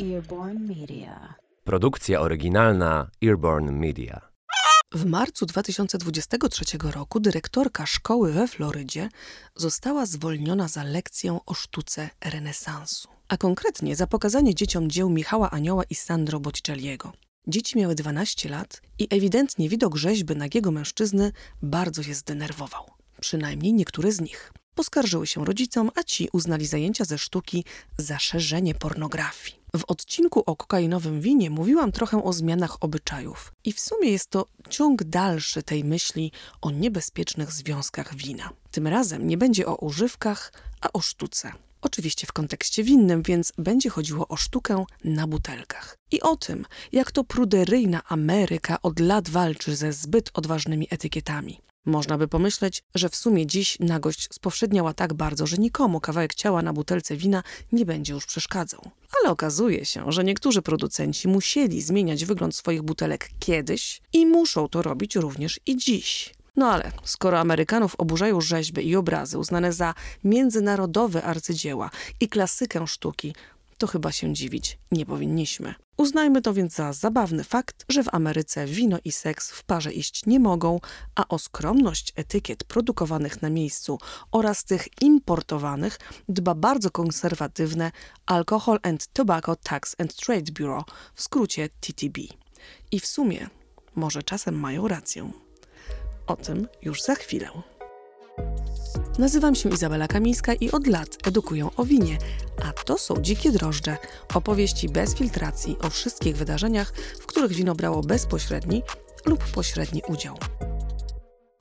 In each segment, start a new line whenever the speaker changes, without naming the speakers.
Earborn Media.
Produkcja oryginalna Earborn Media.
W marcu 2023 roku dyrektorka szkoły we Florydzie została zwolniona za lekcję o sztuce renesansu, a konkretnie za pokazanie dzieciom dzieł Michała Anioła i Sandro Botticelliego. Dzieci miały 12 lat i ewidentnie widok rzeźby nagiego mężczyzny bardzo je zdenerwował. Przynajmniej niektóre z nich. Poskarżyły się rodzicom, a ci uznali zajęcia ze sztuki za szerzenie pornografii. W odcinku o kokainowym winie mówiłam trochę o zmianach obyczajów i w sumie jest to ciąg dalszy tej myśli o niebezpiecznych związkach wina. Tym razem nie będzie o używkach, a o sztuce. Oczywiście w kontekście winnym, więc będzie chodziło o sztukę na butelkach. I o tym, jak to pruderyjna Ameryka od lat walczy ze zbyt odważnymi etykietami. Można by pomyśleć, że w sumie dziś nagość spowszedniała tak bardzo, że nikomu kawałek ciała na butelce wina nie będzie już przeszkadzał. Ale okazuje się, że niektórzy producenci musieli zmieniać wygląd swoich butelek kiedyś i muszą to robić również i dziś. No ale skoro Amerykanów oburzają rzeźby i obrazy uznane za międzynarodowe arcydzieła i klasykę sztuki, to chyba się dziwić nie powinniśmy. Uznajmy to więc za zabawny fakt, że w Ameryce wino i seks w parze iść nie mogą, a o skromność etykiet produkowanych na miejscu oraz tych importowanych dba bardzo konserwatywne Alcohol and Tobacco Tax and Trade Bureau, w skrócie TTB. I w sumie może czasem mają rację. O tym już za chwilę. Nazywam się Izabela Kamińska i od lat edukuję o winie, a to są Dzikie Drożdże, opowieści bez filtracji o wszystkich wydarzeniach, w których wino brało bezpośredni lub pośredni udział.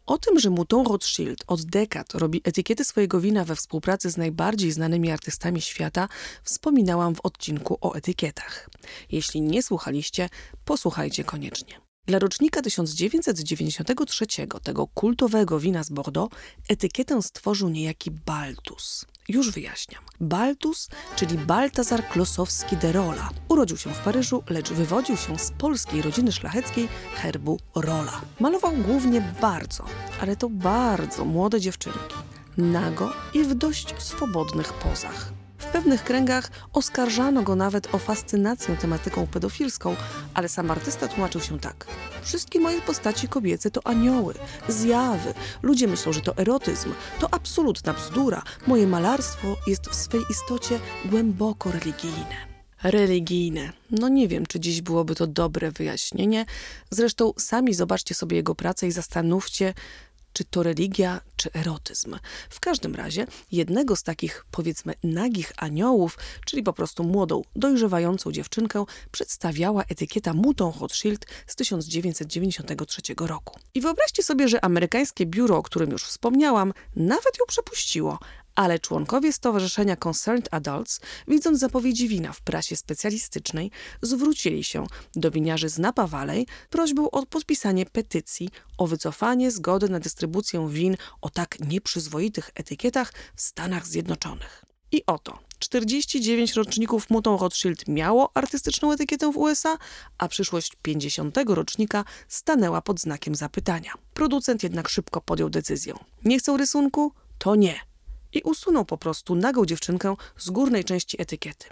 O tym, że Mouton Rothschild od dekad robi etykiety swojego wina we współpracy z najbardziej znanymi artystami świata, wspominałam w odcinku o etykietach. Jeśli nie słuchaliście, posłuchajcie koniecznie. Dla rocznika 1993 tego kultowego wina z Bordeaux etykietę stworzył niejaki Baltus. Już wyjaśniam. Baltus, czyli Baltazar Klosowski de Rola. Urodził się w Paryżu, lecz wywodził się z polskiej rodziny szlacheckiej herbu Rola. Malował głównie bardzo, ale to bardzo młode dziewczynki. Nago i w dość swobodnych pozach. W pewnych kręgach oskarżano go nawet o fascynację tematyką pedofilską, ale sam artysta tłumaczył się tak. Wszystkie moje postaci kobiece to anioły, zjawy. Ludzie myślą, że to erotyzm. To absolutna bzdura. Moje malarstwo jest w swej istocie głęboko religijne. Religijne. No nie wiem, czy dziś byłoby to dobre wyjaśnienie. Zresztą sami zobaczcie sobie jego pracę i zastanówcie, czy to religia, czy erotyzm. W każdym razie jednego z takich, powiedzmy, nagich aniołów, czyli po prostu młodą, dojrzewającą dziewczynkę, przedstawiała etykieta Mouton Rothschild z 1993 roku. I wyobraźcie sobie, że amerykańskie biuro, o którym już wspomniałam, nawet ją przepuściło, ale członkowie Stowarzyszenia Concerned Adults, widząc zapowiedzi wina w prasie specjalistycznej, zwrócili się do winiarzy z Napa Valley prośbą o podpisanie petycji o wycofanie zgody na dystrybucję win o tak nieprzyzwoitych etykietach w Stanach Zjednoczonych. I oto 49 roczników Mutą Rothschild miało artystyczną etykietę w USA, a przyszłość 50 rocznika stanęła pod znakiem zapytania. Producent jednak szybko podjął decyzję. Nie chcą rysunku? To nie i usunął po prostu nagą dziewczynkę z górnej części etykiety.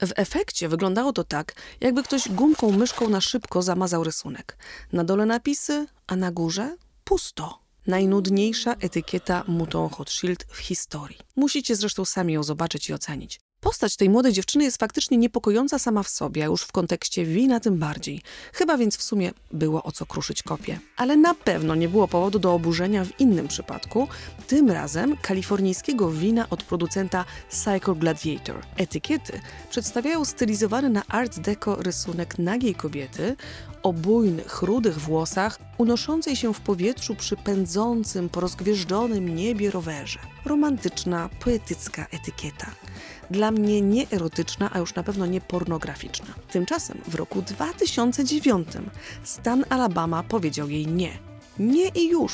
W efekcie wyglądało to tak, jakby ktoś gumką myszką na szybko zamazał rysunek. Na dole napisy, a na górze pusto. Najnudniejsza etykieta Mouton Rothschild w historii. Musicie zresztą sami ją zobaczyć i ocenić. Postać tej młodej dziewczyny jest faktycznie niepokojąca sama w sobie, a już w kontekście wina tym bardziej. Chyba więc w sumie było o co kruszyć kopię. Ale na pewno nie było powodu do oburzenia w innym przypadku, tym razem kalifornijskiego wina od producenta Cycle Gladiator. Etykiety przedstawiają stylizowany na art deco rysunek nagiej kobiety o bujnych, rudych włosach, unoszącej się w powietrzu przy pędzącym po rozgwieżdżonym niebie rowerze. Romantyczna, poetycka etykieta dla mnie nie erotyczna, a już na pewno nie pornograficzna. Tymczasem w roku 2009 stan Alabama powiedział jej nie. Nie i już.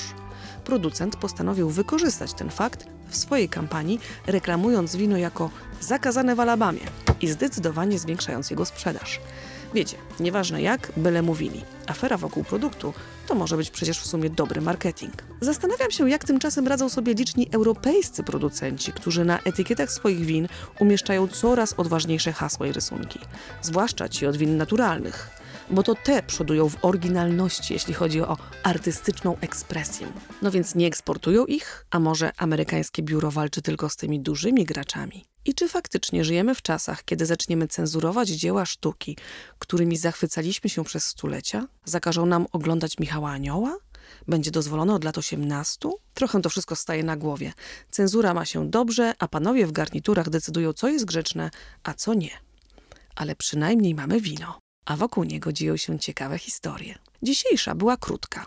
Producent postanowił wykorzystać ten fakt w swojej kampanii, reklamując wino jako zakazane w Alabamie i zdecydowanie zwiększając jego sprzedaż. Wiecie, nieważne jak, byle mówili. Afera wokół produktu. To może być przecież w sumie dobry marketing. Zastanawiam się, jak tymczasem radzą sobie liczni europejscy producenci, którzy na etykietach swoich win umieszczają coraz odważniejsze hasła i rysunki, zwłaszcza ci od win naturalnych bo to te przodują w oryginalności, jeśli chodzi o artystyczną ekspresję. No więc nie eksportują ich, a może amerykańskie biuro walczy tylko z tymi dużymi graczami? I czy faktycznie żyjemy w czasach, kiedy zaczniemy cenzurować dzieła sztuki, którymi zachwycaliśmy się przez stulecia? Zakażą nam oglądać Michała Anioła? Będzie dozwolone od lat 18? Trochę to wszystko staje na głowie. Cenzura ma się dobrze, a panowie w garniturach decydują, co jest grzeczne, a co nie. Ale przynajmniej mamy wino, a wokół niego dzieją się ciekawe historie. Dzisiejsza była krótka,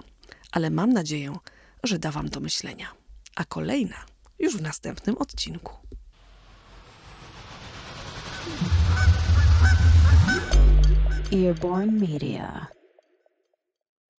ale mam nadzieję, że da wam do myślenia. A kolejna już w następnym odcinku.
Earborn Media.